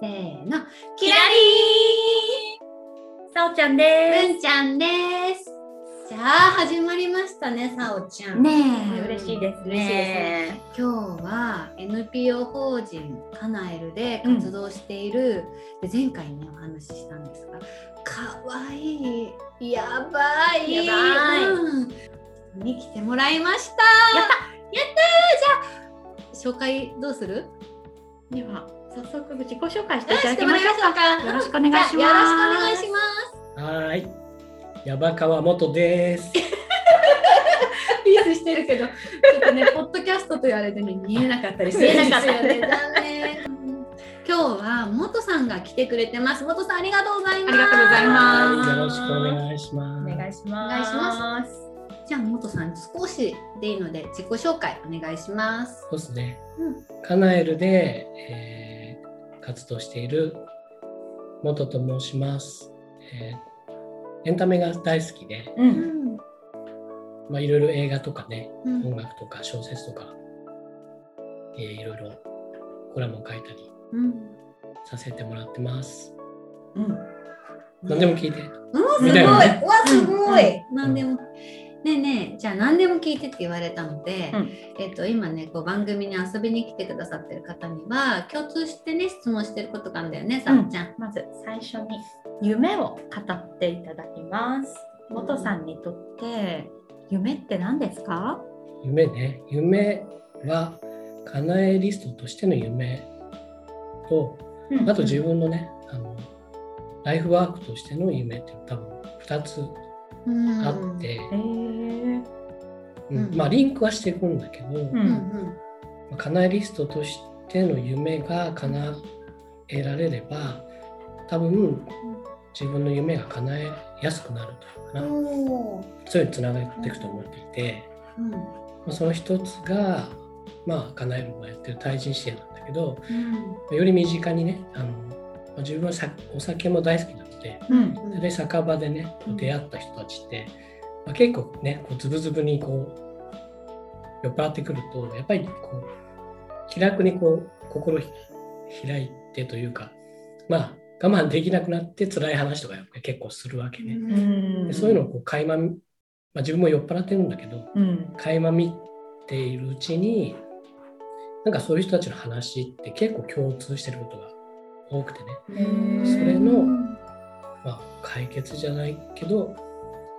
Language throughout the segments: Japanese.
せーのキラさおちゃんでリー文ちゃんです。じゃあ始まりましたねさおちゃん。ねうんえ、嬉しいです嬉しいね。今日は NPO 法人カナエルで活動している、で前回ねお話ししたんですがかわいい。やばい。やばい。うん。に来てもらいました。やった。やったー。じゃあ。紹介どうする？では早速自己紹介していただきましょうか。よろしくお願いしますじゃあよろしくお願いしますはーい。山川元です。ピースしてるけど、ちょっとね、ポッドキャストと言われてね、見えなかったりするんですよね。残念。今日は元さんが来てくれてます。元さんありがとうございます。ありがとうございますよろしくお願いします。お願いします。お願いします。じゃあ元さん少しでいいので自己紹介お願いします。そうですね。うんカナエルで、えー活動している元と申します。えーエンタメが大好きで、う。うんん。まあ、いろいろ映画とかね、うん音楽とか小説とか、えーいろいろコラムを書いたりうん。させてもらってます。うん。何でも聞いて。うん、すごい。ねわ、すごい。うん何でも。ねえねえ、じゃあ何でも聞いてって言われたので、うんえっと今ねこう番組に遊びに来てくださってる方には共通してね質問してることがあるんだよね、さっちゃん。まず最初に夢を語っていただきます。元さんにとって夢って何ですか？夢ね。夢は、叶えリストとしての夢と、あと自分のね、あのライフワークとしての夢って多分2つうんあって。うん。うん。まあリンクはしていくんだけど、ううんうん。まあ叶えリストとしての夢が叶えられれば多分自分の夢が叶えやすくなるというかな、そういうつながっていくと思っていて、うん。まあ、その一つがまあ叶えるがやってる対人支援なんだけどより身近にねあの、まあ、自分はさお酒も大好きなのでうん。うんで酒場でね出会った人たちって、まあ、結構ねこうズブズブにこう酔っ払ってくるとやっぱりこう気楽にこう心ひ開いてというかまあ我慢できなくなって辛い話とかやっぱり結構するわけね。うんでそういうのをこう垣間見、まあ、自分も酔っ払ってるんだけどうん。垣間見ているうちになんかそういう人たちの話って結構共通してることが多くてね。うんそれのまあ、解決じゃないけど、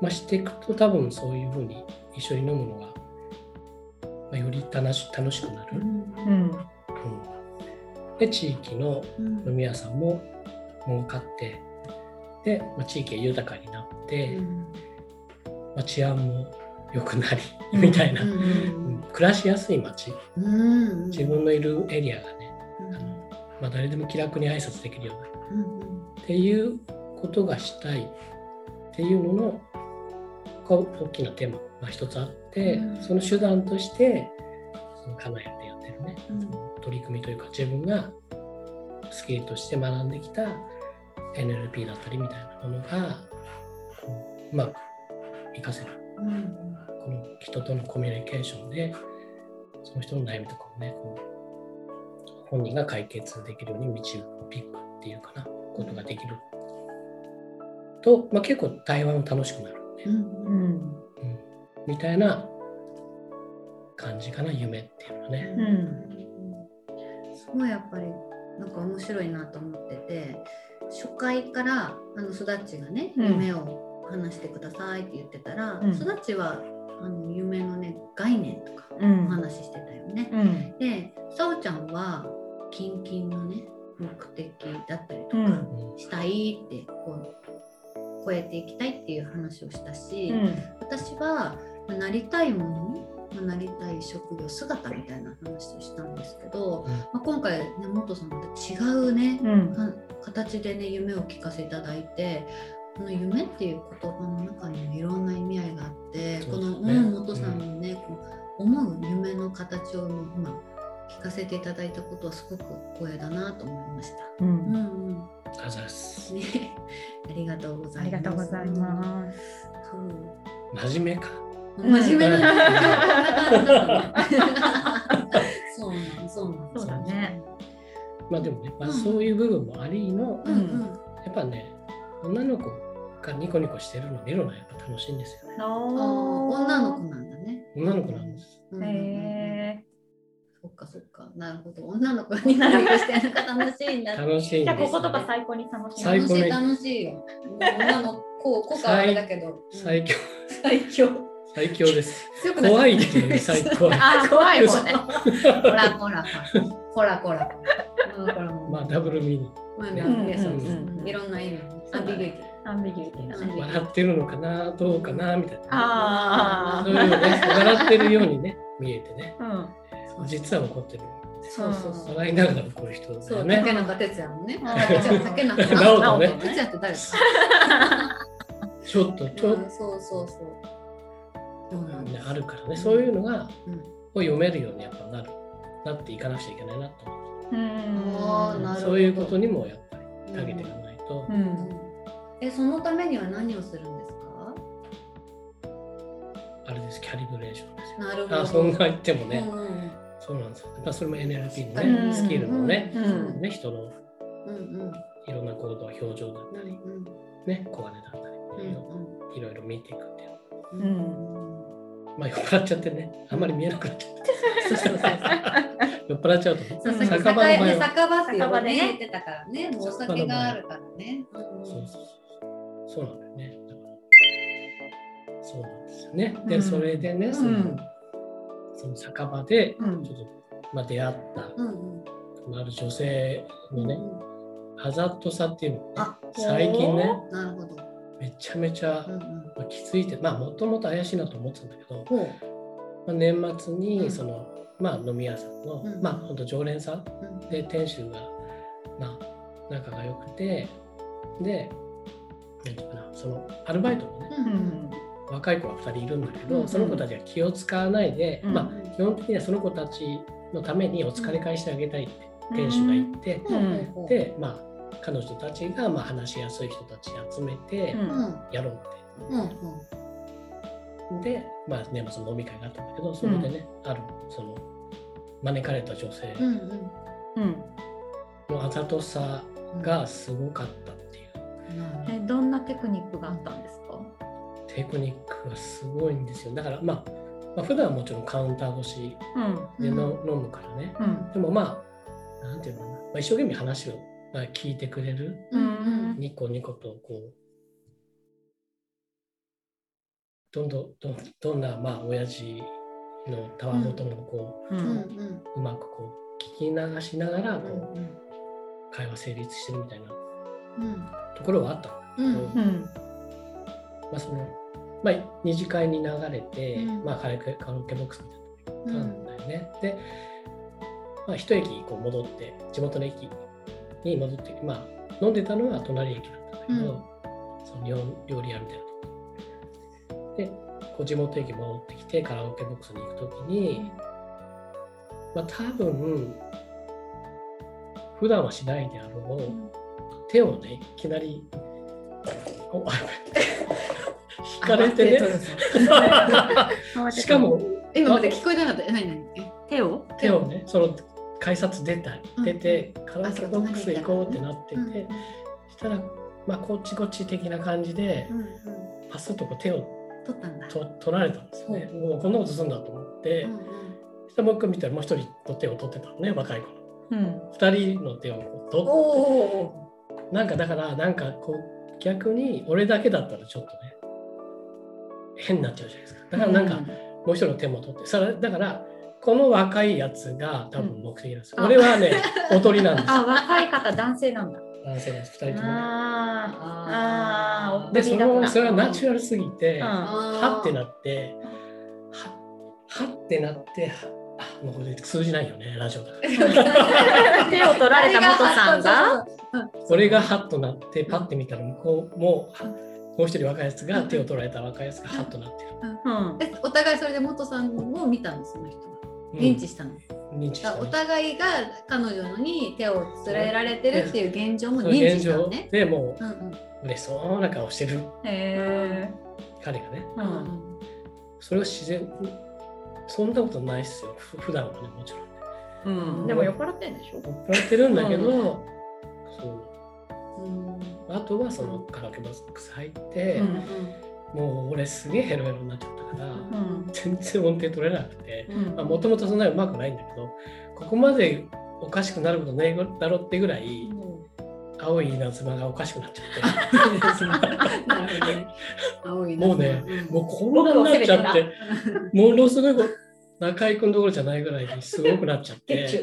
まあ、していくと多分そういうふうに一緒に飲むのが、まあ、より楽し楽しくなる、うん。うん。で地域のうん。飲み屋さんも儲かってで、まあ、地域が豊かになって、まあ、治安も良くなりうん。みたいな、うん。うん。暮らしやすい街。うん。自分のいるエリアがねうん。あの、まあ、誰でも気楽に挨拶できるような。うんっていうことがしたい。っていうののが大きなテーマが一つあって、うん。その手段としてそのカナエルでやってるね、うん。取り組みというか自分がスキルとして学んできた NLP だったりみたいなものがこううまく活かせる。うん。この人とのコミュニケーションでその人の悩みとかをねこう本人が解決できるように導くピックっていうかなことができると、まあ、結構対話も楽しくなる、ね。うんうん。うんみたいな感じかな夢っていうのはね。うん。すごいやっぱりなんか面白いなと思ってて初回からあの育ちがね、うん。夢を話してくださいって言ってたら、うん。育ちはあの夢のね概念とかうんお話ししてたよね。うん。でさおちゃんはキンキンのね目的だったりとか、したいってこう超えていきたいっていう話をしたし、うん。私はなりたいものまあなりたい職業姿みたいな話をしたんですけど、うんまあ、今回ね元さんまた違うね、うんか形でね夢を聞かせていただいてこの夢っていう言葉の中にもいろんな意味合いがあって、この、そうですねうん、元さんのね、こう思う夢の形を今聞かせていただいたことはすごく光栄だなと思いました。ううんんうんあざっす。ね、ありがとうござあいます。りがとうございます。す。真面目か。そう真面目な そうなんそうなんそうだね。まあでもね、まあ、うんそういう部分もありの、うんうんやっぱね、女の子がニコニコしてるの見るのはやっぱ楽しいんですよね。あー女の子なんだね。女の子なんです。うんうんうんへそっかそっか。なるほど。女の子になるしてるのが楽しいんだ。楽しいんじゃあですよ、ね。こことか最高に楽しい。楽し最高ねい楽しいよ。女の子、子かあれだけど。最強、最強。最強です。怖いっていう最高。あー怖いもんね。ほらほらほらほら。うんこれもまあダブルミニ。まあねねそううんそういろんな意味。アンビギュイティ。アンビギュイティだね。うん笑ってるのかな、どうかな、みたいな。あそういうのね、笑ってるようにね、見えてね。あ。うん。実は怒ってる。そうそうそう。笑いながら怒る人だそう、よね。竹中哲也もね。竹中哲也って誰ですか？ちょっと、ちょっうんそうそうそう。あるからね、そういうのが、うんを読めるようにやっぱなる。なっていかなくちゃいけないなと思うん。あーなるほどう。そういうことにもやっぱり長けていかないとう。。うんんえ、そのためには何をするんですか？あれです、キャリブレーションですよ。なるほど。あ、そんな言ってもね、うんうんそうなんですよ。それも NLP のうんね、スキルのね、うんね、人のうんうんいろんな行動、表情だったり、うんね、小金だったり、うんいろいろ見ていくっていう。うんうんまあ酔っ払っちゃってね、あんまり見えなくなっちゃって。酔っ払っちゃうと酒場の場合ねは。酒場って呼てたからね、もうお酒があるからね。うんそうそうそう。そうなんだよね。だからそうなんですよね。で、うん。それでね、その,、うん。その酒場で、うん。ちょっと、まあ、出会った、ある女性のね、あざとさっていうのをねあ、最近ね、なるほど。めちゃめちゃ、まあ、気づいて、まあ、もともと怪しいなと思ってたんだけど。まあ、年末うん。に、その、まあ、飲み屋さんの、うん。まあ、本当常連さん。で、店主が、まあ、仲が良くて、で、ていうかな、その、アルバイトのね、うんうん。若い子が2人いるんだけど、うんその子たちが気を使わないで、うんまあ、基本的にはその子たちのためにお疲れ返してあげたいって店主が言って、ほうほうほう、で、まあ、彼女たちがまあ話しやすい人たち集めてうんうんやろうっうんうんて。で、まあ、年末の飲み会があったんだけど、それでね、ある、その、招かれた女性うんうんうん。のあざとさうんがすごかったえ、どんなテクニックがあったんですか？テクニックがすごいんですよ。だから、まあ、まあ、普段はもちろんカウンター越しうん。飲むからね。うん。でもまあ、なんていうのかな、まあ、一生懸命話を、まあ、聞いてくれる、ニコニコとこう、どんどんどんどんな、まあ、親父のたわごともこう。うんうんう、うまくこう、聞き流しながら、こうんう、会話成立してるみたいなうんところはあった。ん。だけど、うんうん。まあ、その、まあ、二次会に流れて、うん。まあ、カラオケカラオケボックスみたいなのに行ったんだよね。で、まあ、一駅こう戻って、地元の駅に戻って、まあ、飲んでたのは隣駅だったんだけど、うん。その料料理屋みたいなとこで、こう地元駅戻ってきて、カラオケボックスに行くときに、まあ、多分、普段はしないであろう、手をね、いきなり、引かれてね。しかも今まで聞こえなかった。え、何何？え？手を？手をねその改札出たうん出てカラオケボックス行こうってなってて、うんうん。したらまあこっちこっち的な感じでうんうん。パスッとこう手を取ったんだ。と取られたんですよね、もうこんなことするんだと思って、うんうん。そしたらもう一回見たらもう一人の手を取ってたのね若い子の。うん。二人の手を取っおお。なんかだからなんかこう逆に俺だけだったらちょっとね変になっちゃうじゃないですか。だからなんか、もう一人の手も取ってそれだからこの若いやつが多分目的なんですよ、うん。俺はね おとりなんです。よあ、若い方、男性なんだ。男性です2人とも。ねああ。ああ。でそのそれはナチュララルすぎて、うん。はってなってははってなってはあもうこれ通じないよねラジオだから。手を取られた元さんが。俺がハッとなってパッて見たら向こうもはもう一人若いやつが手を取られた若いやつがハッとなってる、うん。えお互いそれで元さんを見たんですその人は？うん。認知したの、認知したね。お互いが彼女に手をつらえられてるっていう現状も認知現状したのね。でもうんうん。う嬉しそうな顔してる。へ彼がね。ーうん。うんそれは自然そんなことないっすよ。ふ普段はねもちろんね。うん。でも酔っ払ってんでしょ？酔っ払ってるんだけど、そう。うんあとはそのカラオケボックス入って、うんもう俺すげえヘロヘロになっちゃったから、うん。全然音程取れなくてうん。もともとそんなにうまくないんだけどここまでおかしくなることねえだろってぐらい青い稲妻がおかしくなっちゃって。もうねん。もうこんなになっちゃってものすごい中居君どころじゃないぐらいすごくなっちゃって。そ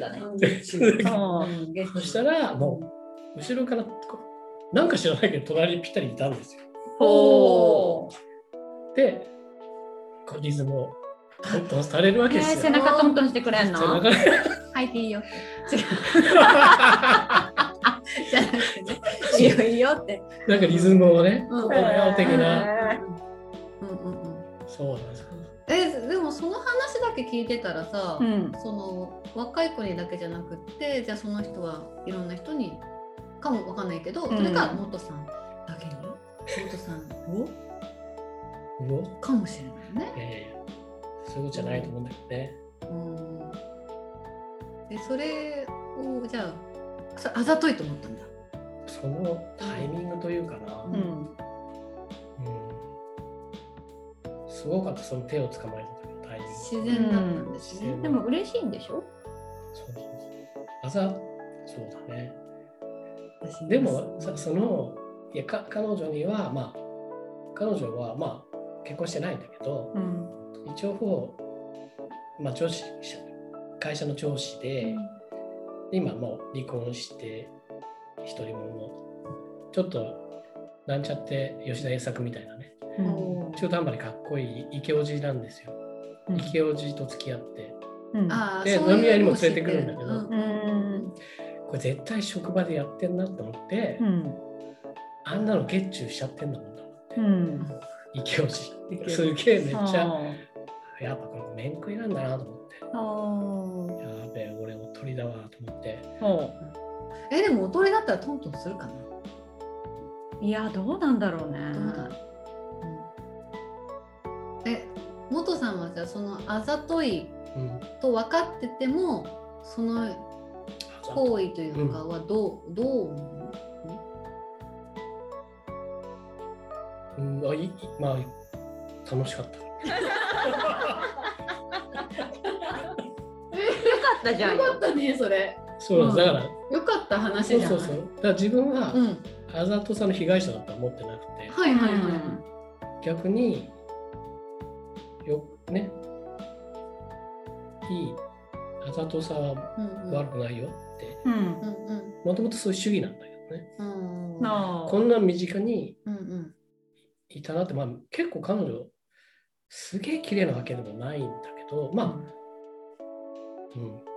したらもう後ろからこうなんか知らないけど隣にぴったりいたんですよ。ほでこうリズムをトントンされるわけですよ。背中トントンしてくれんの？背中。で履いていいよ。違う。いいよいいよって。なんかリズムをね、うんこのよ的な。へうんうんうん。そうなんですよ。えでもその話だけ聞いてたらさ、うんその若い子にだけじゃなくってじゃあその人はいろんな人にかもわかんないけど、うんそれが元さんだけに元さんを？かもしれないね。ええそういうことじゃないと思うんだけどね。うんでそれをじゃああざといと思ったんだ。そのタイミングというかな、うん。うん。うんすごかった、その手を捕まえた時のタイミング。自然だったんですね。うん。でも嬉しいんでしょ？そうそうそう。あざ、そうだね。私でも、さその、いやか彼女には、まあ、彼女は、まあ、結婚してないんだけど、うん。一応、まあ、上司、会社の上司で、今もう離婚して、一人ももう、ちょっと、なんちゃって吉田栄作みたいなね、うん。中途半端にかっこいいイケオジなんですよ。うん。イケオジと付き合って、うん。で飲み屋にも連れてくるんだけど。ううん。これ絶対職場でやってんなと思って、うん。あんなのゲッチューしちゃってんだもんと思って、うん。イケオジ。すげえめっちゃ、あやっぱこれ面食いなんだなと思って、やべえ、俺おとりだわと思って、えでもおとりだったらトントンするかな。ういやどうなんだろうね。どうだろう、うん、え元さんはじゃあそのあざというん、と分かっててもその行為というかはどう、どう思う？ん、あいいまあ、楽しかった。よかったじゃんよ。たねそれそうなんです、だから、よかった話じゃない？そうそうそう。だから自分はうん、あざとさの被害者だとは思ってなくて、はいはいはい、逆によね。いいあざとさは悪くないよって。うんうんうん。もともとそういう主義なんだけどね。うんなあこんな身近にうんうん。いたなって、まあ、結構彼女すげえ綺麗なわけでもないんだけどまあ、うん。まあ、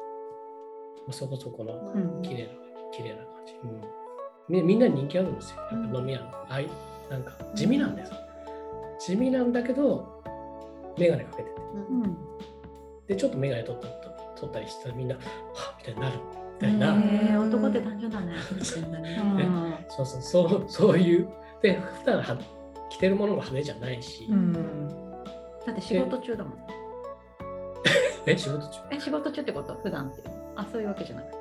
そこそこのうん。綺麗な綺麗な感じ、うん。みみんなに人気あるんですよ。やっぱ飲み屋の。あいなんか地味なんです地味なんだけど眼鏡かけてて。でちょっと眼鏡取った取ったりしたらみんなはっみたいになるみたいな、え男って単純だね。そうだねうんそうそうそうそういう。で普段は着てるものも派手じゃないし、うん。だって仕事中だもん。え仕事中？え仕事中ってこと？普段ってあそういうわけじゃなくて。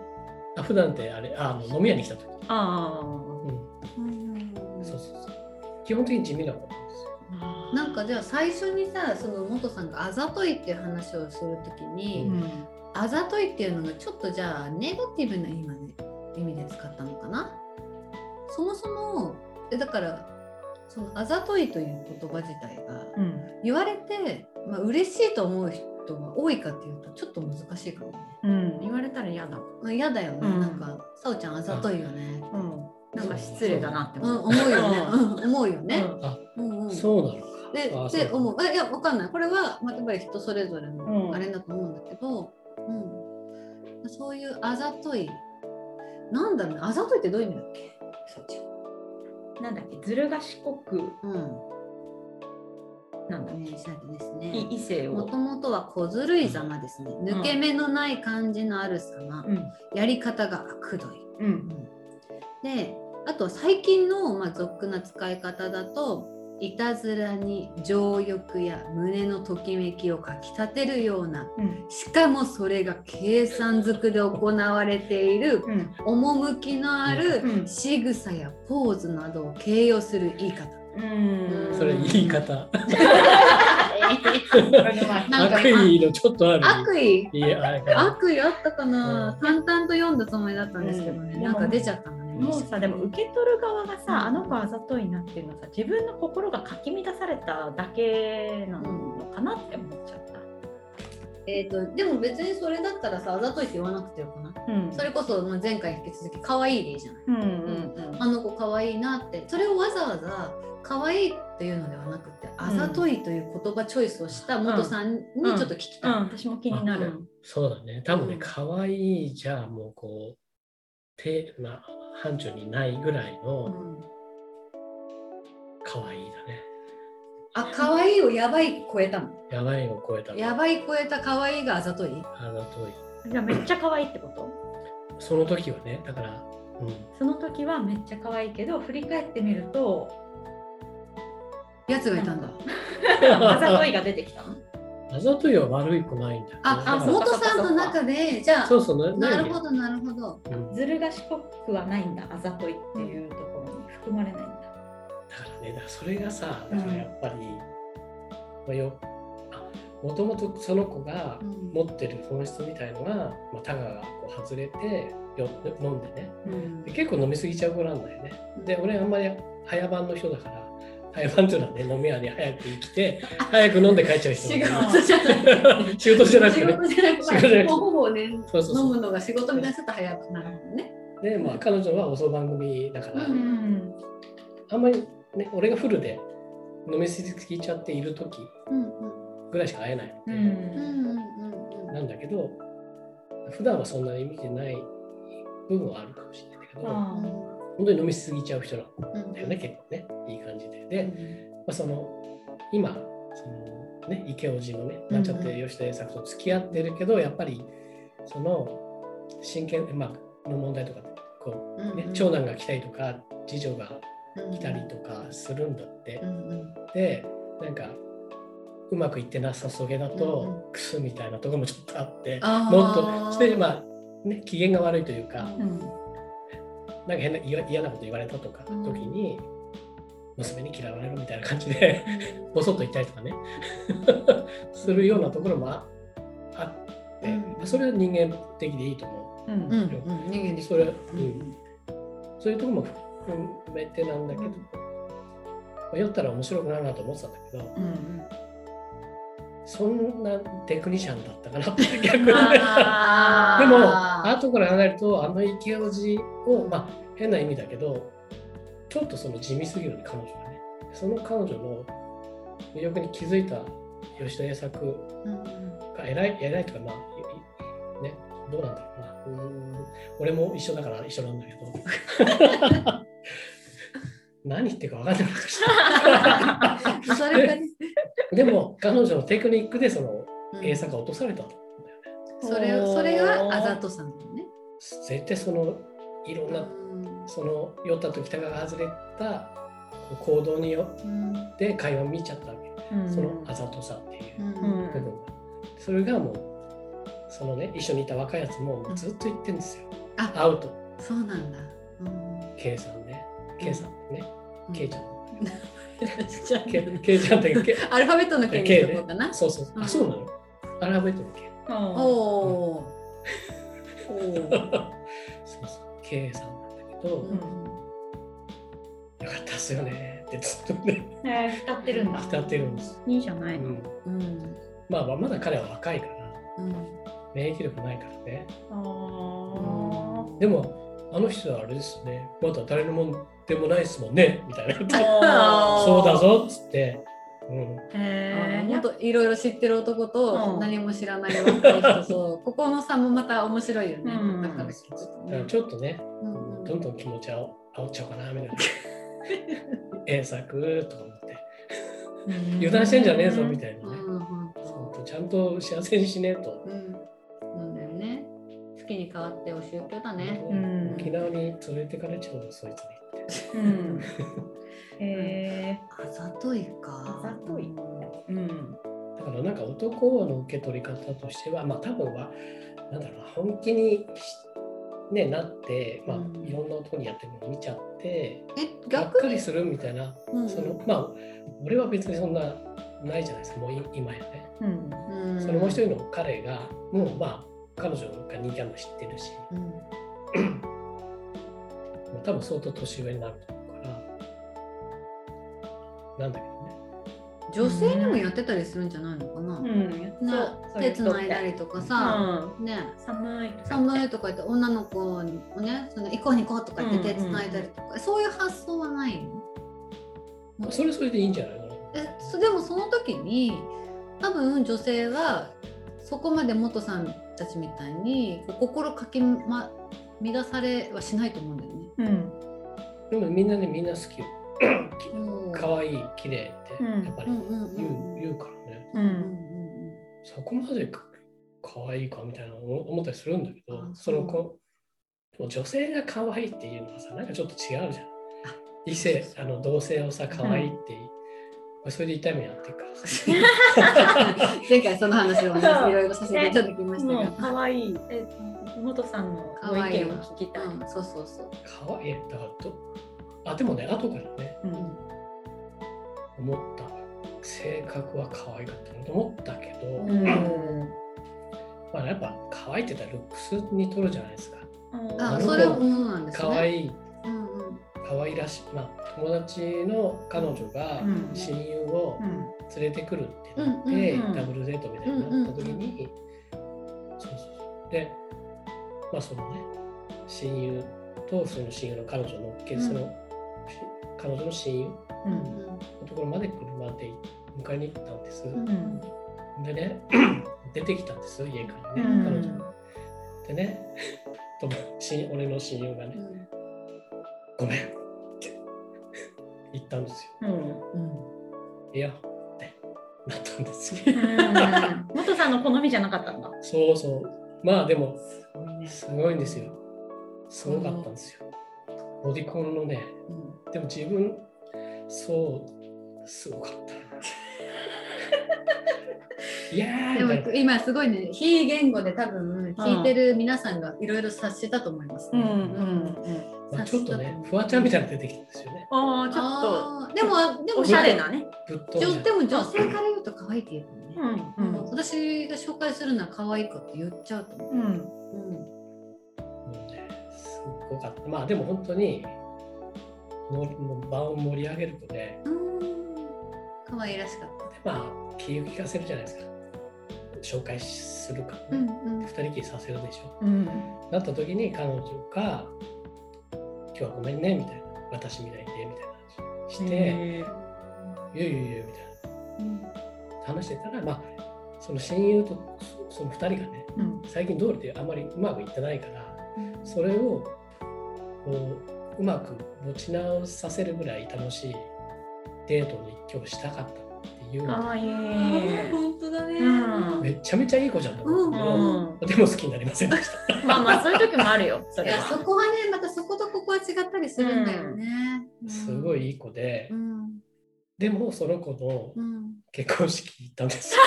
あ普段ってあれああの飲み屋に来た時、あうん、うん。そうそうそう。基本的に地味な子なんですなんかじゃあ最初にさその元さんがあざといっていう話をするときに、うん。あざといっていうのがちょっとじゃあネガティブな意味で意味で使ったのかな？そもそもえだからそのあざといという言葉自体がうん。言われて、まあ嬉しいと思う人が多いかっていうとちょっと難しいかもね。うん。言われたら嫌だ。まあ嫌だよね、うん。なんか「さおちゃんあざといよね」うん。なんか失礼だなってう。ん、思う。思うよね、うん、思うよね。あうんうん。そうなのか。であってそう思う。あいやわかんない。これは、まあ、やっぱり人それぞれうのん。あれだと思うんだけど、うん。そういうあざとい。なんだろうね。あざといってどういう意味だっけ？そうちなんだっけ？ずる賢く。ゃんうんなんだっイメージだけですけ、ね。い異性を。もともとは小ずるいざまですね。抜け目のない感じのある様、うん。やり方がくどい、うん。であと最近の、まあ、俗な使い方だといたずらに情欲や胸のときめきをかきたてるようなうん。しかもそれが計算づくで行われているうん。趣のあるうん。仕草やポーズなどを形容する言い方。うんそれ言い方。悪意のちょっとある。悪意？悪意あったかな、うん淡々と読んだつもりだったんですけどね、うんなんか出ちゃったのね。もうさでも受け取る側がさあの子あざといなっていうのはさ自分の心がかき乱されただけなのかなって思っちゃった。えー、とでも別にそれだったらさあざといって言わなくてよくない？うんそれこそまあ前回に引き続き可愛いでいいじゃない。うんうんあの子可愛いなってそれをわざわざ可愛いっていうのではなくて、あざといという言葉チョイスをした元さんにちょっと聞きたい。うん、私も気になる。そうだね。多分ね、うん可愛いじゃもうこう、手、まあ、範疇にないぐらいうのん可愛いだね。あ可愛いをやばい超えたの？やばいを超えたの。やばい超えた可愛いがあざとい？あざとい。じゃあめっちゃ可愛いってこと？その時はね、だから、うん、その時はめっちゃ可愛いけど振り返ってみるとやつがいたんだ。あざといが出てきたの？あざといは悪い子ないんだ。あだから元さんの中でじゃあそうそう、ななるほどなるほど。うんずる賢くはないんだあざといっていうところに含まれないんだ。だからね、だからそれがさ、だからやっぱり、まあ、よもともとその子がうん持ってる本質みたいのが、まあ、タガがこう外れてよ飲んでねうんで結構飲みすぎちゃう子なんだよね。で俺あんまり早番の人だから早番っていうのはね飲み屋に早く生きて早く飲んで帰っちゃう人仕事じゃない。ら仕事じゃなく仕てね。仕事じゃなくてほぼほぼねそうそうそう飲むのが仕事みたいにすると早くなるもんね。で、まあ、彼女は遅番組だから、うんん。あんまりね俺がフルで飲みすぎちゃっている時うんうんぐらいしか会えないので。うん。うんうんうんなんだけど普段はそんなに見てない部分はあるかもしれないけど、あ本当に飲みすぎちゃう人なんうんだよね、結構ねいい感じで。で、まあ、その今その、ね、池叔父のねなんちゃって吉田栄作と付き合ってるけど、やっぱりその真剣、まあの問題とかこう、ねうんうん長男が来たりとか次女がうん来たりとかするんだって。うんうんでなんかうまくいってなさそげだと、うんうクスみたいなところもちょっとあって。もっとしてまあね機嫌が悪いというか、うん。なんか変な嫌嫌なこと言われたとかうん。時に、娘に嫌われるみたいな感じでぼそっと言ったりとかね。するようなところもああって、うん。それは人間的でいいと思う。ん。うん。うん。人間う。でそれ、ううん。んそういうところも含めてなんだけど、まあ酔ったら面白くなるなと思ってたんだけど、うんそんなテクニシャンだったかなって逆に。あ でも後から考えるとあの池叔父を、まあ、変な意味だけどちょっとその地味すぎるね彼女がね。その彼女の魅力に気づいた吉田栄作うんが偉い偉いとかまあいいねどうなんだろうな。うーん。俺も一緒だから一緒なんだけど 何言ってるか分かんなかったしそれがねでも彼女のテクニックでそのうん。栄作が落とされたと思うんだよね。それをそれがあざとさなのね。絶対そのいろんなうん。その酔った時タガが外れた行動にようん。って会話を見ちゃったわけ、うん。そのあざとさっていううん。うん部分が、それがもうそのね一緒にいた若いやつもずっと言ってるんですよ、あアウトそうなんだ。うん K さんね。さん。ね、K ちゃん。K, ちゃん。ってアルファベットの K にしとこうかな。そうそう、うん。あそうなの。アルファベットの K おおお。おそうそう。K さんなんだけど、お。よかったっすよねってずっとね。えー、浸ってるんだ。浸ってるんです、いいじゃないの。うん、うん。まあまだ彼は若いから。うん。免疫力ないからね。あー。でもあの人はあれですよね。まだ誰のもんでもないですもんね。みたいな。そうだぞっつって。うん、へもっといろいろ知ってる男とうん。何も知らない若い人と、ここの差もまた面白いよね。うん。だから。ちょっとね、うん。うんどんどん気持ちを煽っちゃおうかなみたいな。遠作とか思って、油断してんじゃねえぞみたいなね。うんうんそうちゃんと幸せにしねえと。好きに変わってお宗教だね。うん。沖縄に連れてかれちゃうの、そいつに。って。うん。へあざといか。あざとい。うん。だからなんか男の受け取り方としては、まあ多分は、なんだろうな、本気にし、ね、なって、まあうん。いろんな男にやってるのを見ちゃって、えがっかりするみたいな、うん。そのまあ俺は別にそんなないじゃないですか、もうい今やね。うんうん。そのもう一人の彼が、もうまあ彼女が人気あるの知ってるし、うん。まあ多分相当年上になると思うから、なんだけどね。女性にもやってたりするんじゃないのかな？うんな手つないだりとかさ、うんね。寒いとか。寒いとか言って女の子をねその行こうに行こうとか言って手つうんうん。ないだりとか、そういう発想はないの？それそれでいいんじゃないの？えそでもその時に多分女性はそこまで元さんたちみたいにこう心かき、ま、乱されはしないと思うんだよね。うんでもみんなね、みんな好きよ。うん可愛い綺麗って、うんやっぱりうんうんうん言う,、うん言うからね。ううんんそこまでか可愛いかみたいな思思ったりするんだけどあ、その子、女性が可愛いっていうのはさ、なんかちょっと違うじゃん。異性、あの同性をさ、可愛いって、それで痛い目やってるからさ。前回その話をねいろいろさせていただきましたが。可愛いえ元さんのご意見を聞きたい。うん、そうそうそう。可愛いだからと、あ、でもね、後からね、うん思った。性格は可愛かったなと思ったけど、うんまあやっぱ可愛いって言ったらルックスに取るじゃないですか。あ、それものなんですね。可愛い。可愛らしい、まあ、友達の彼女がうん。親友をうん。連れてくるってなって、ダブルデートみたいになった時に、そうそうそう。でまあそのね親友とその親友の彼女のっけ、うん。そのし彼女の親友のうん。ところまで車で迎えに行ったんです、うん。でね 出てきたんです家からね、うん。彼女でね と親俺の親友がね、うんごめんって言ったんですようんいやってなったんですよ。うん元さんの好みじゃなかったんだ。そうそう。まあでも、すごいんですよ。すごかったんですよ。ボディコンのね、うんでも自分、そう、すごかった。いやーでも今すごいね、非言語で多分聞いてる皆さんがいろいろ察したと思います、ね。まあ、ちょっとね、フワちゃんみたいなの出てきたんですよね。ああちょっあーでもでもとおしゃれなね。でも女性から言うと可愛いって言うもんね。うんうん私が紹介するのは可愛い子って言っちゃうと思う。うんうんもうね、すごかった。まあでも本当に、のもう場を盛り上げる子で、可愛いらしかった。まあ、気を利かせるじゃないですか。紹介するか。うんうん。二人きりさせるでしょ。うん。なった時に彼女が「今日はごめんね」みたいな「私みたいで」みたいな話して「いやいやいや」みたいうん。な話してたらまあその親友とそその二人がねうん。最近通りであんまりうまくいってないからそれをこううまく持ち直させるぐらい楽しいデートに今日したかったっていうああいえいあえ本当だね。うんめちゃめちゃいい子じゃんと思ったけど、うんでも好きになりませんでした。まあまあそういう時もあるよ。そいやれは。そこはねまたそことここは違ったりするんだよね。すごい。いいい子で、うんでもその子のうん。結婚式行ったんです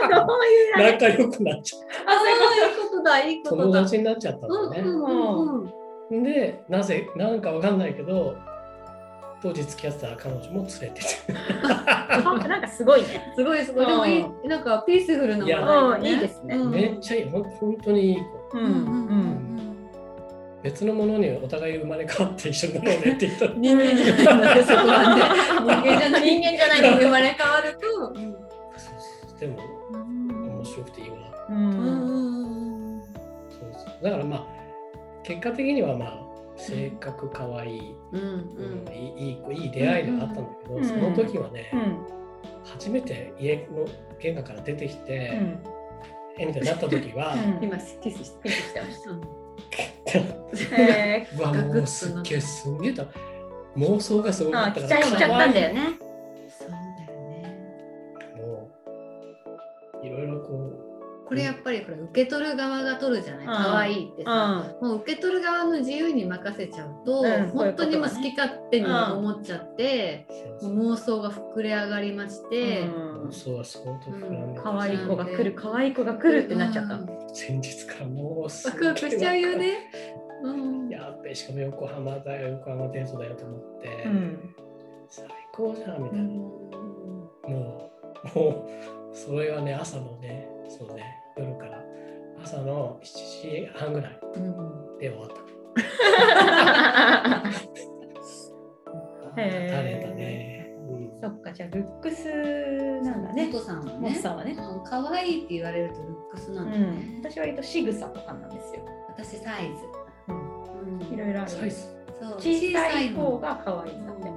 ういう仲良くなっちゃっあそういうことだいいた。ことだ。友達になっちゃったんうんだね。うんうんうん。で、なぜ、なんかわかんないけど、当時付き合ってた彼女も連れてて。なんかすごいね。すごいすごい。でもいいなんかピースフルな話題だうんいいですねうんめっちゃいい、ほん本当にいい子。ううんうんうん別のものにお互い生まれ変わって一緒になろうねって言った。人間じゃない。人間じゃない人間じゃない生まれ変わると。そうそうでも面白くていいわ。ううんん。うんそうそうだからまあ、結果的にはまあ、性格かわいい、うんううんんいいいい出会いではあったんだけど、うんその時はね、うん。初めて家の玄関から出てきうて、んえみたいになった時は、うん 今キスしてました。えうわもうすっげえすんげえだ妄想がすごかった来ちゃいしちゃったんだよね。これやっぱりこれ受け取る側が取るじゃない？うん。可愛いってうさ。ん。もう受け取る側の自由に任せちゃうと、うん本当にも好き勝手に思っちゃって、うそうもう妄想が膨れ上がりまして、うん。妄想は相当膨らんで可愛い子が来る可愛い子が来るってなっちゃった。うん。先日からもうすワクワクしちゃうよね。うん。やっべしかも横浜だよ横浜デートだよと思って、うん。最高じゃんみたいな、うん。もうもうそれはね朝のねそうね夜から朝の7時半ぐらいうんで終わったへー垂れたね、うんそっかじゃあルックスなんだねモ。トさんはね。さんは可愛いって言われるとルックスなうんだね。ん。私割と仕草とかなんですよ。私サイズ。うんうんいろいろある。サイズ？そう小さい方のが可愛いなって。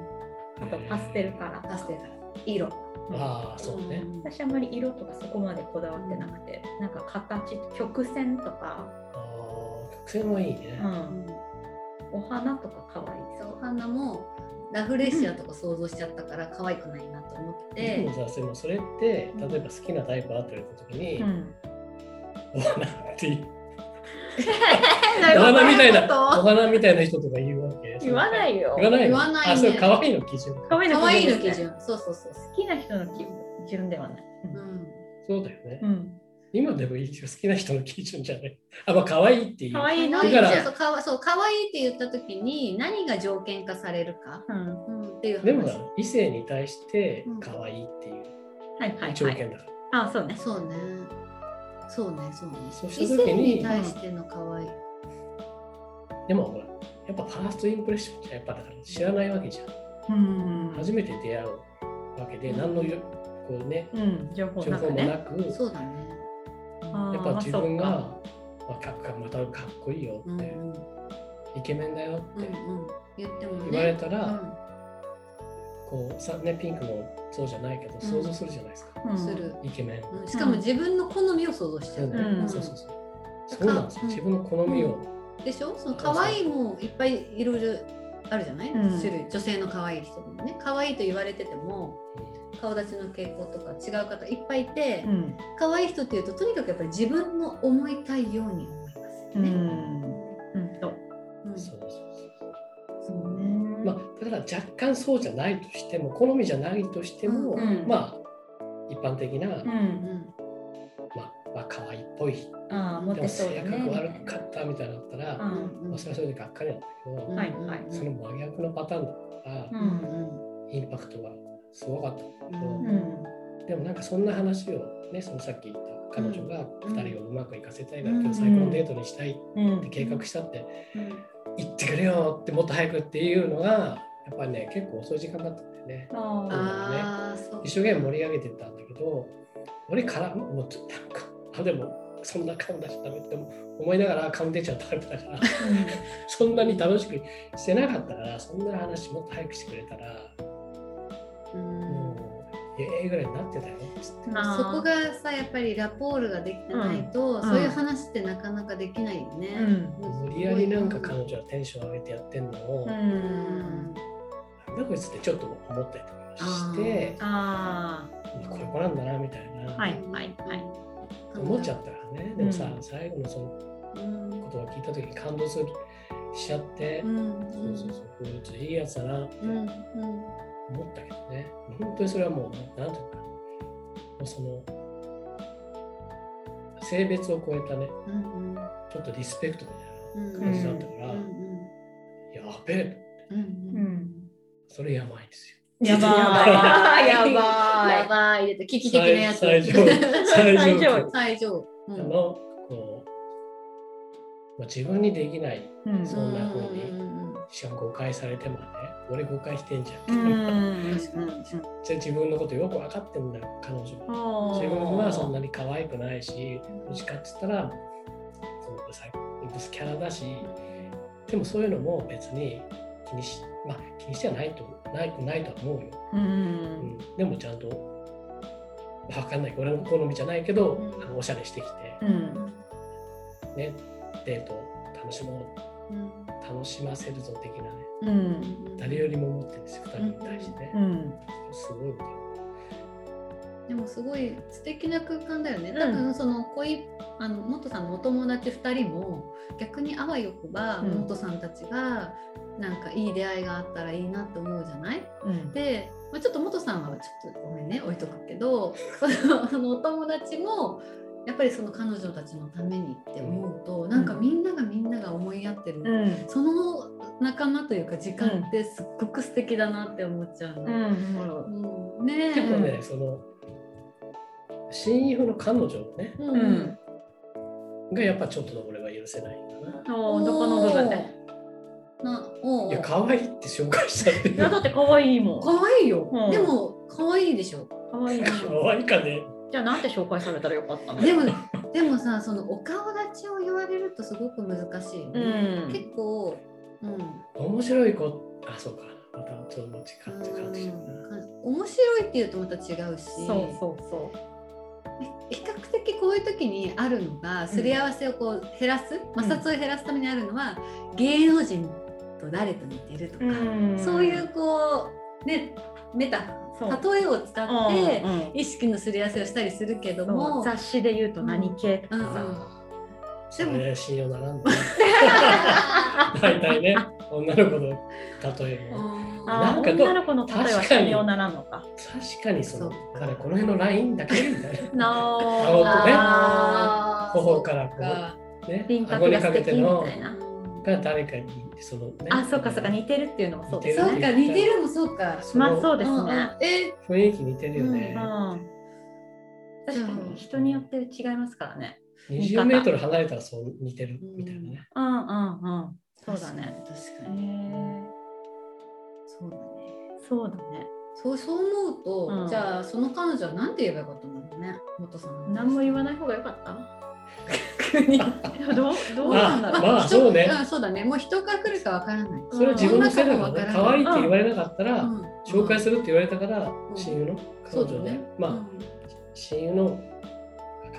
あとパステルカラー。パステルから色。ああそうね、ん。私あんまり色とかそこまでこだわってなくて、なんか形曲線とか、ああ曲線はいいね、うん、お花とか可愛いそうお花もラフレシアとか想像しちゃったから可愛くないなと思って。でもさでもそれって例えば好きなタイプあって言われた時に、うん、お花って お花みたいなどお花みたいな人とか言うわけ。言わないよ。言わないの？言わないね。あそれ可愛いの基準。可愛いの基ですね準。そうそうそう。好きな人の基準ではない。うん。そうだよね、うん。今でもいいよ好きな人の基準じゃない？あまあ可愛いっていう。可愛いの可愛いだからそうそうかわそう可愛いって言った時に何が条件化されるか、うん。うん、っていう話。でもさ異性に対してうん。可愛いっていうはいはいはい。条件だ。から、あ、そうね。そうね。そうねそうね。そう異した時に性に対しての可愛い、でもほらやっぱファーストインプレッションじゃやっぱだから知らないわけじゃん、うん。初めて出会うわけで、うん。何のよこうねうん、情報情報もなんかね。そうだね。やっぱ自分が、まあまあ、かかまたかっこいいよって、イケメンだよって言ってもね。言われたら、うん。こうさねピンクもそうじゃないけど想像するじゃないですか、うん。する、イケメン、うん。しかも自分の好みを想像しちゃう、そうそうそうそう。そうなんですよ、うん。自分の好みを、でしょ？その可愛いもいっぱいいろいろあるじゃない、うん種類女性の可愛い人もね可愛いと言われてても顔立ちの傾向とか違う方いっぱいいて、うん。可愛い人っていうととにかくやっぱり自分の思いたいように思いますよね。うん。うそ。まあ、だから若干そうじゃないとしても好みじゃないとしても、うんまあ一般的な、う。うんんまあ、まあ可愛いっぽいああ、モでもテそうだ性格悪ね。かったみたいになったら、うんまあ、それはそれでがっかりなんだけど、うんはいはいその真逆のパターンだったら、うんインパクトがすごかったんだけど、うんうん。でもなんかそんな話をねそのさっき言った彼女がうん2人をうまくいかせたいから、うん今日最高のデートにしたいっうん。て計画したって、うん言ってくれよってもっと早くっていうのがやっぱりね結構遅い時間だったんだよね。あああそう一生懸命盛り上げてったんだけど俺からもうちょっとなんかあでもそんな顔出しちゃダメって思いながら顔出ちゃっただから。そんなに楽しくしてなかったからそんな話もっと早くしてくれたら。うん。もうええぐらいになってたよ。そこがさやっぱりラポールができてないと、ん。そういう話ってなかなかできないよね。うん。無理やりなんか彼女はテンション上げてやってんのを、う。なん。んだこいつってちょっと思ったりとかしてあまあこういう子なんだなみたいな、あ。はいはいはい。思っちゃったからね。でもさ、うん最後のそのうんことを聞いた時に感動するしちゃって、うん。そうそうそうこいついいやつだなって思ったけどね、本当にそれはもうなん。ていうかもうその性別を超えたねうん。ちょっとリスペクトみうん。たいな感じだったから、うん。やべえうん。うん。うん。それやばいん。ですよ。やばい。やばい。やばい危機的なやつ。最最上最最上上最上。うんのこう、まあ、自分にできないうん。そんな風うんにうんしかも誤解されてもね俺誤解してんじゃん、うん。確かにじゃあ自分のことよく分かってんだよ彼女は自自分はそんなに可愛くないしどっちかって言ったらそのさブスキャラだしでもそういうのも別に気にしまあ気にしてはないとないないとは思うよ、う。うん。ん、でもちゃんと分かんない。俺の好みじゃないけど、うん。あのおしゃれしてきて、うん。ね、デートを楽しもう。うん楽しませるぞ的なね。うん。誰よりも思ってるんですよ2人に対してね、うん。すごいでもすごい素敵な空間だよね。うん。多分その恋あの元さんのお友達2人も逆にあわよくばうん。元さんたちがなんかいい出会いがあったらいいなって思うじゃない？うん。で、まあ、ちょっと元さんはちょっとごめんね置いとくけど そのお友達もやっぱりその彼女たちのためにって思うと、なんかみんながみんなが思い合ってる、うん。その仲間というか時間ってすっごく素敵だなって思っちゃうの。うんうん。ねえ。結構ね、その親友の彼女ね。うん。うんがやっぱちょっと俺は許せないんだな。おーどこの部分で？なおういや可愛いって紹介しちゃっていやだって可愛いもん。可愛いよ、うん。でも可愛いでしょ。可愛いでしょ可愛いかね。じゃあなんて紹介されたらよかったの？でもでもさそのお顔立ちを言われるとすごく難しいよね、うん。結構うん。面白い子あそうか。またちょっと違う違う違うな。うん。面白いっていうとまた違うし。そうそうそ比較的こういう時にあるのがすり合わせをこう減らす、摩擦を減らすためにあるのは芸能人と誰と似てるとか、うそういうこうねメタ例えを使ってうんうん。意識のすり合わせをしたりするけども、雑誌で言うと何系とうんうん。かさ、それ信用ならんだ。大体ね女の子の例えなんかど女の子の例えは信用ならんのか。確かにそのそうだからこの辺のラインだけみたいな 青とね頬からこう。ね輪顎に郭が素敵みかけてのたいな。が誰かにそのね。あ、そうかそうか似てるっていうのもそうですそうね。か似てるもそうか。まあう。そうですね。うんうんえ？雰囲気似てるよねう。ん。確かに人によって違いますからね。20メートル離れたらそう似てるみたいなね。うんうんうん。そうだね。確かへに。え。そうだね。そうだね。そうそう思うと、うんじゃあその彼女は何て言えばよかったんだろうね。元さん。何も言わない方がよかった？どう？どうなんだろう？まあ人そうねんそうだね。もう人が来るかわからない。それは自分のせいだからね。うん可愛いって言われなかったら、うん紹介するって言われたから、ん親友の彼女ねそうだね。。まあ、親友の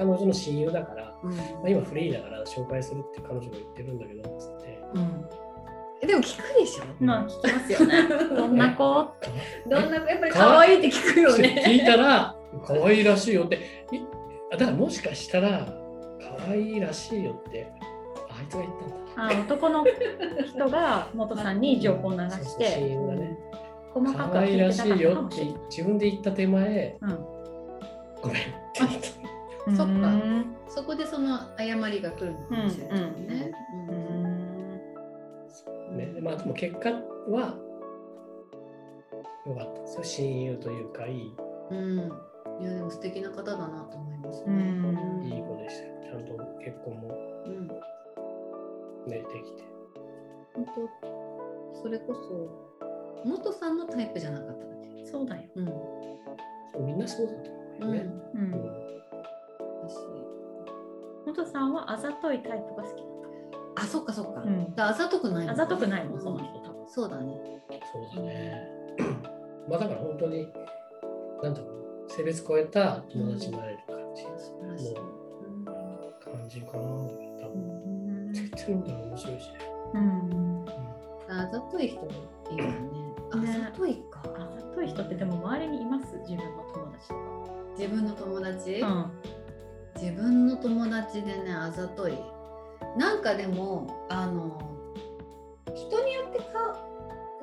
彼女の親友だから、うん。まあ、今フリーだから紹介するって彼女が言ってるんだけどつってうん。えでも聞くでしょ？まあ聞きますよね。どんな子？どんなやっぱり可愛いって聞くよね。聞いたら可愛いらしいよってだからもしかしたら可愛いらしいよってあいつが言ったんだあ男の人が元さんに情報を流しそうそう親てね細かく可愛いらしは聞いてたかいよって。自分で言った手前うんごめんって言ったそっかうんそこでその誤りが来るのかもしれないね。ね、まあでも結果は良かったですよ親友というかいいうん。いやでも素敵な方だなと思いますね。うんいい子でしたよちゃんと結婚もうん。ねできて本当それこそ元さんのタイプじゃなかっただけ？そうだよ。うん。みんなそうだと思ううん。よね、ううんん。元さんはあざといタイプが好きだあ、そっかそっか。うんだあざとくないもんねあざとくないもんその人多分そうだね。そうだね。まあだから本当に、なんだろう、性別超えた友達になれる感じ、素晴らしい。感じかな。多う分ん絶対飲んだら面白いしね。うんあざとい人いいよね。あねざといか。あざとい人ってでも周りにいます？自分の友達とか。自分の友達、うん自分の友達でねあざとい。なんかでもあの人によってか、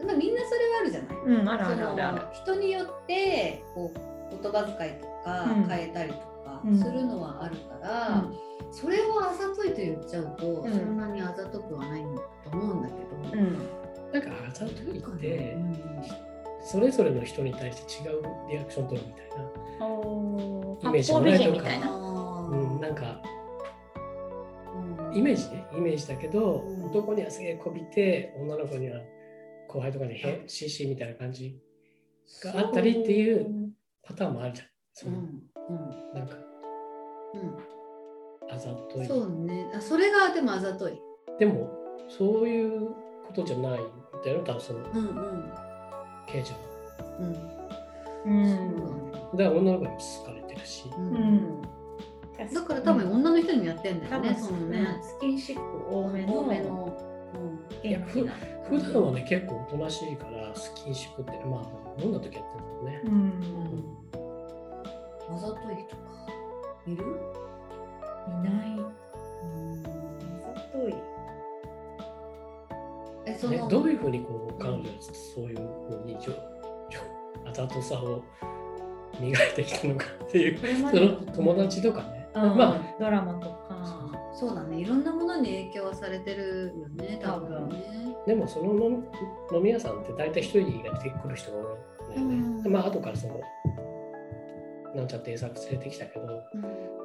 まあ、みんなそれはあるじゃない、うん、あるあるあるある。その人によってこう言葉遣いとかうん。変えたりとかうん。するのはあるから、それをあざといと言っちゃうと、うん。そんなにあざとくはないと思うんだけど、うん。なんかあざといってう、ん。それぞれの人に対して違うリアクション取るみたいな。おイメージもらえるとか人みたいな。あーうん、なんかうん。イメージね、イメージだけど、うん。男にはすげえこびて、女の子には後輩とかにへ CC みたいな感じがあったりっていうパターンもあるじゃん。そのうんうん。なんかうん。あざとい。そうね。あそれがでもあざとい。でも、そういうことじゃないんだよ、多分その、うんうん。ケイちゃんは。うん。うん。ね。だから女の子にも好かれてるるし、ううんん。だから多分女の人にもやってんだよね、多分そのね、スキンシップ多めの多めの。元気な。普段はね結構おとなしいからスキンシップってまあ飲んだ時やってるんだよねう。うんん。うん、あざといとかいる？いない。うんあざとい。えその、ねどういうふうにこう彼女はそういうふうにちょちょあざとさを磨いてきたのかっていうそでの友達とかね、うんまドラマとか。そうだね、いろんなものに影響はされてるよね、多分ね。でもその飲飲み屋さんって大体一人が出てくる人が多いんだよね。うんでまあ後からそのなんちゃって栄作連れてきたけど、まうん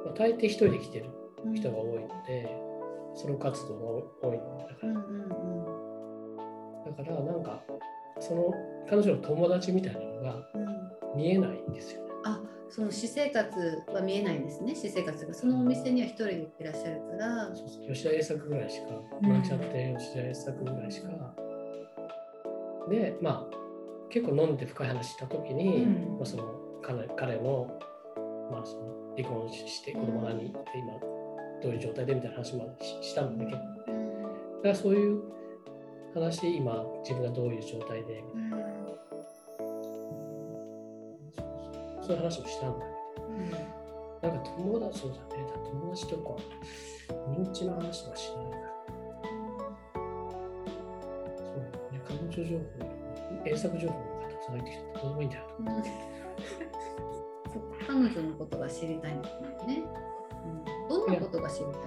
あ、大抵一人で来てるうん人が多いので、ソロ活動が多いんだから、うんうんだからなんかその彼女の友達みたいなのがうんうん見えないんですよね。あその私生活は見えないんですね、私生活が。そのお店には一人で行ってらっしゃるから。吉田栄作ぐらいしか、うんなんちゃって吉田栄作ぐらいしか。で、まあ、結構飲んで深い話したときに、うんまあ、その彼彼の,、まあその離婚して子供何人いて今どういう状態でみたいな話もししたんだけど、だからそういう話で今自分がどういう状態でうんそういう話もしたんだ。けどなんか友達そうだね友達とか認知の話はしないからそうだね彼女情報栄作情報がたくさん入ってきてどうでもいいんだようんそ彼女のことが知りたいんだよね。うん。どんなことが知りたいの？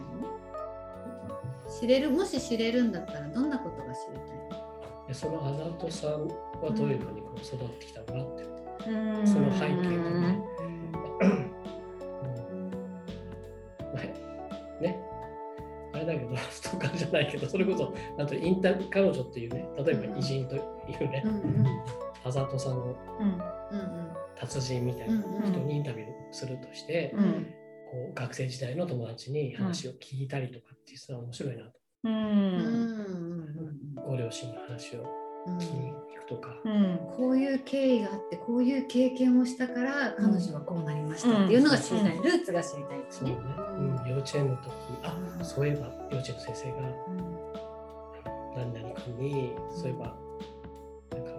知れるもし知れるんだったらどんなことが知りたいの？でそのあざとさんはどういうふうにこう育ってきたの？かなって、うんその背景とね、まあね。あれだけどストーカーじゃないけどそれこそなんとインタ彼女っていうね例えば偉人というね、あざとさんうん。達人みたいな人にインタビューするとして、うん。こう学生時代の友達に話を聞いたりとかっていうのは面白いなと、ご両親の話をうん。聞きに行くとか、うん。こういう経緯があってこういう経験をしたから彼女はこうなりましたっていうのが知りたい、うんルーツが知りたいですそうね。ね。うん。幼稚園の時あうん。そういえば幼稚園の先生が何々君にそういえばなんか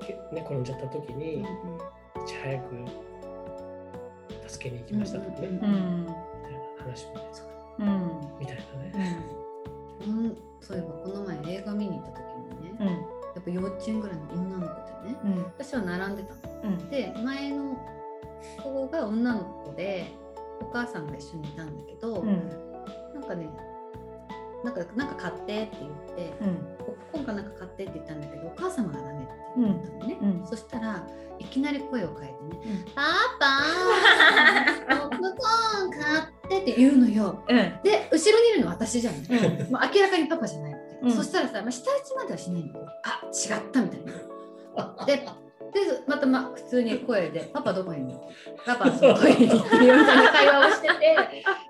けね転んじゃった時に、いち早く助けに行きましたとかね、うんみたいな話もねうん。みたいなね、うん、そういえばこの前映画見に行った時にね、うんやっぱ幼稚園ぐらいの女の子でねうん。私は並んでたの。うん。で前の子が女の子でお母さんが一緒にいたんだけど、うん。なんかねなんかなんか買ってって言って、うん。ポップコーンかなんか買ってって言ったんだけどお母様がダメって言ったのね、うん。そしたらいきなり声を変えてねうん「パパポップコーン買って」って言うのよ。うん。で後ろにいるの私じゃん、うん。もう明らかにパパじゃないうんそしたらさ、まあ、舌打ちまではしないんだけどあ違ったみたいな。ででまたまあ普通に声で「パパどこにいるの?」「パパそのトイレに行ってるよ」みたいな会話をして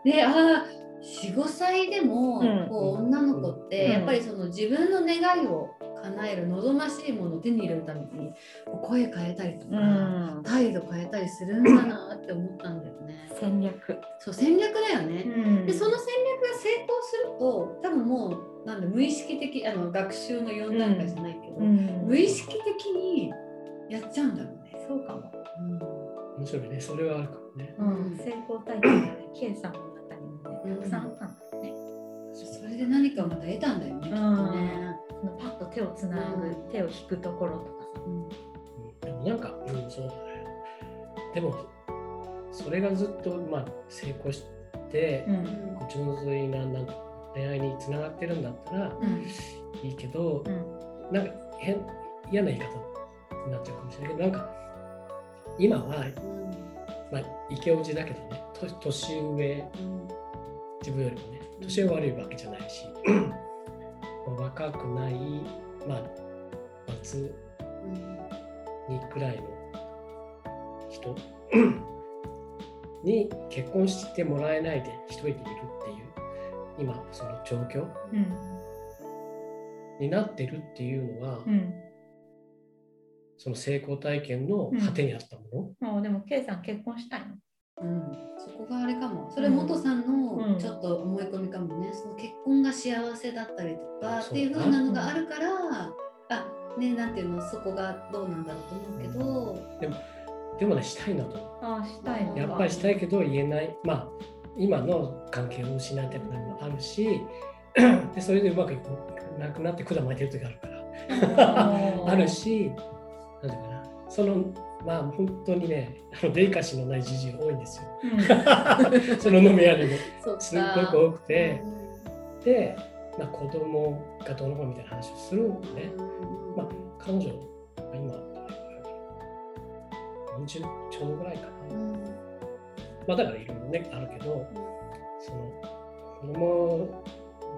てでああ45歳でも、うんこう女の子って、うんやっぱりその自分の願いを叶える望ましいものを手に入れるために声変えたりとか、うん態度変えたりするんだなって思ったんだよね。戦略そう戦略だよね。うんでその戦略が成功すると多分もうなんだ無意識的あの学習の4段階じゃないけど、うん。無意識的にやっちゃうんだろうね。そうかも。面白いね。それはあるかもね。うん。成功体験がね K さんの中にもねたくさんあったんだよね。それで何かまた得たんだよね。きっとね。そのパッと手をつなぐうん。手を引くところとかさ。うん。うん。でもなんか、うん、そうだね。でも、それがずっと、まあ、成功して、うん。こっちの沿いななんか恋愛につながってるんだったらうん。いいけど、うん。なんか変嫌な言い方になっちゃうかもしれないけど、なんか、今は、まあ、イケオジだけどね、と年上、自分よりもね、年上悪いわけじゃないし、まあ若くない、まあ、松にくらいの人に結婚してもらえないで一人でいるっていう今その状況うん。になってるっていうのは、うん。その成功体験の果てにあったもの、もうでも K さん結婚したいの？うん、そこがあれかも。それ元さんうん。のちょっと思い込みかもね、その結婚が幸せだったりとかっていう風なのがあるから、あねなんていうの？そこがどうなんだろうと思うけど、でもねしたいなと。思ああしたいやっぱりしたいけど言えない。まあ今の関係を失いたくなるのもあるし でそれでうまくいくなくなって管巻いてる時あるから。あるしなんていうかな。そのまあ本当にねあのデリカシーのないじじい多いんですよ。うん。その飲み屋でも。すっごく多くて。うん。で、まあ、子供がどうのこうのみたいな話をするんでね。うん。まあ彼女が今どれぐらいかな40ちょうどぐらいかな、うんまあだからいろいろねあるけどその子供を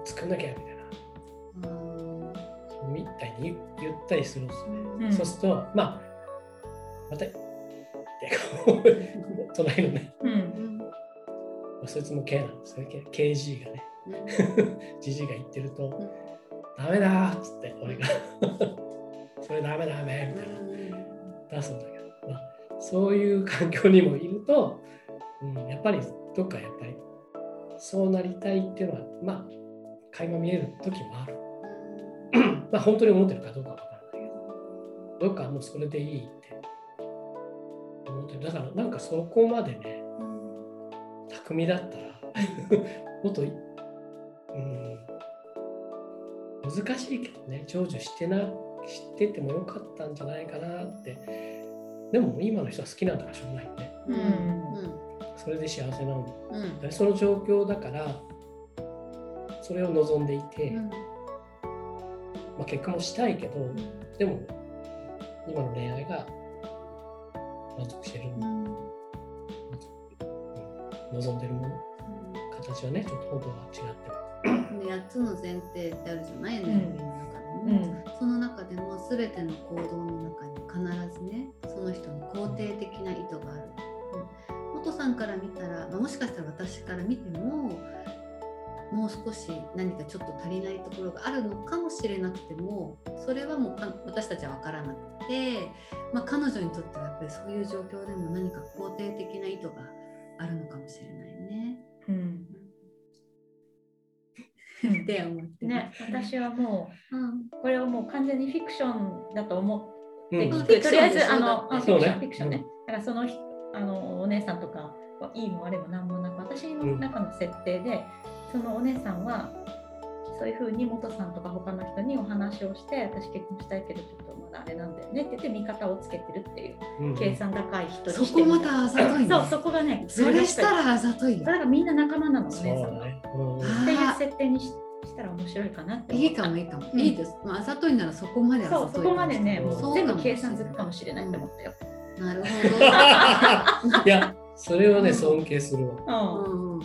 作んなきゃみたいな。うん。みたいに言ったりするんですよね、うん。そうするとまあまたってこう隣のね、ううん。んまあ、そいつも K なんですよね。KG がね。じじいが言ってると、ん。ダメだーっつって俺が。それダメダメみたいな。出すんだけど、まあ、そういう環境にもいると、うん、やっぱりどっかやっぱりそうなりたいっていうのはまあ垣間見える時もある。まあ本当に思ってるかどうかわからないけどどっかもうそれでいいって。思ってる。だからなんかそこまでね巧みだったら もっとい、うん、難しいけどね成就してな知っててもよかったんじゃないかなって。でも今の人は好きなんだからしょうがないよね。うん。うんそれで幸せなんだうん。でその状況だからそれを望んでいて、うん。まあ、結婚もしたいけどでも今の恋愛が満足してる、うんうん。望んでるもの。形はねちょっと本当は違ってもで8つの前提ってあるじゃない？NLP の中でも、うん。その中でも全ての行動の中に必ずねその人の肯定的な意図がある、うん、元さんから見たら、まあもしかしたら私から見てももう少し何かちょっと足りないところがあるのかもしれなくてもそれはもうか私たちは分からなくて、まあ、彼女にとってはやっぱりそういう状況でも何か肯定的な意図があるのかもしれないね。うん。って思ってね、私はもうん。うこれをもう完全にフィクションだと思ってうん。とりあえずあのフィクション、ね。フィクションね。だからその人あのお姉さんとかはいいも悪いも何もなく私の中の設定で、そのお姉さんはそういうふうに元さんとか他の人にお話をして私結婚したいけどちょっとまだあれなんだよねって言って味方をつけてるっていううん計算高い人にそしてみこまたあざといねそうそこがねそれしたらあざといよ。そ。れがみんな仲間なのお姉さんが、だね、うん。あっていう設定にししたら面白いかなっていいかもいいかも。うんいいです。まあ、あざといならそこまであざといそうそこまでねもそうう全部計算づくかもしれないって思ったよ、なるほ いやそれはね尊敬するわうんど。うんうん。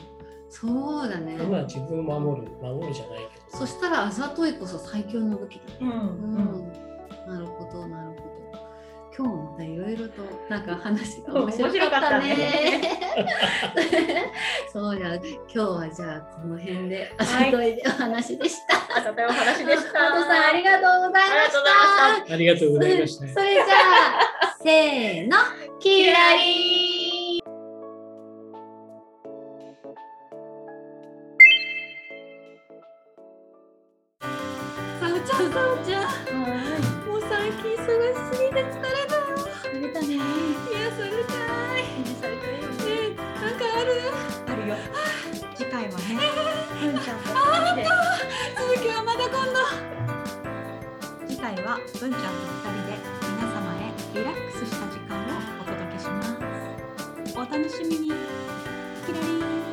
そうだね。まあ自分を守る守るじゃないけどそしたらあざといこそ最強の武器だね。うんううんん。なるほどなるほど。今日いろいろとなんか話が面面白白かったねね。そうじゃあ今日はじゃあこの辺であざといでお話でした。あざといお話でした本さんありがとうございました。ありがとうございましたそれじゃあ、せーの、キラリーは文ちゃんと2人で皆様へリラックスした時間をお届けします。お楽しみに。キラリン。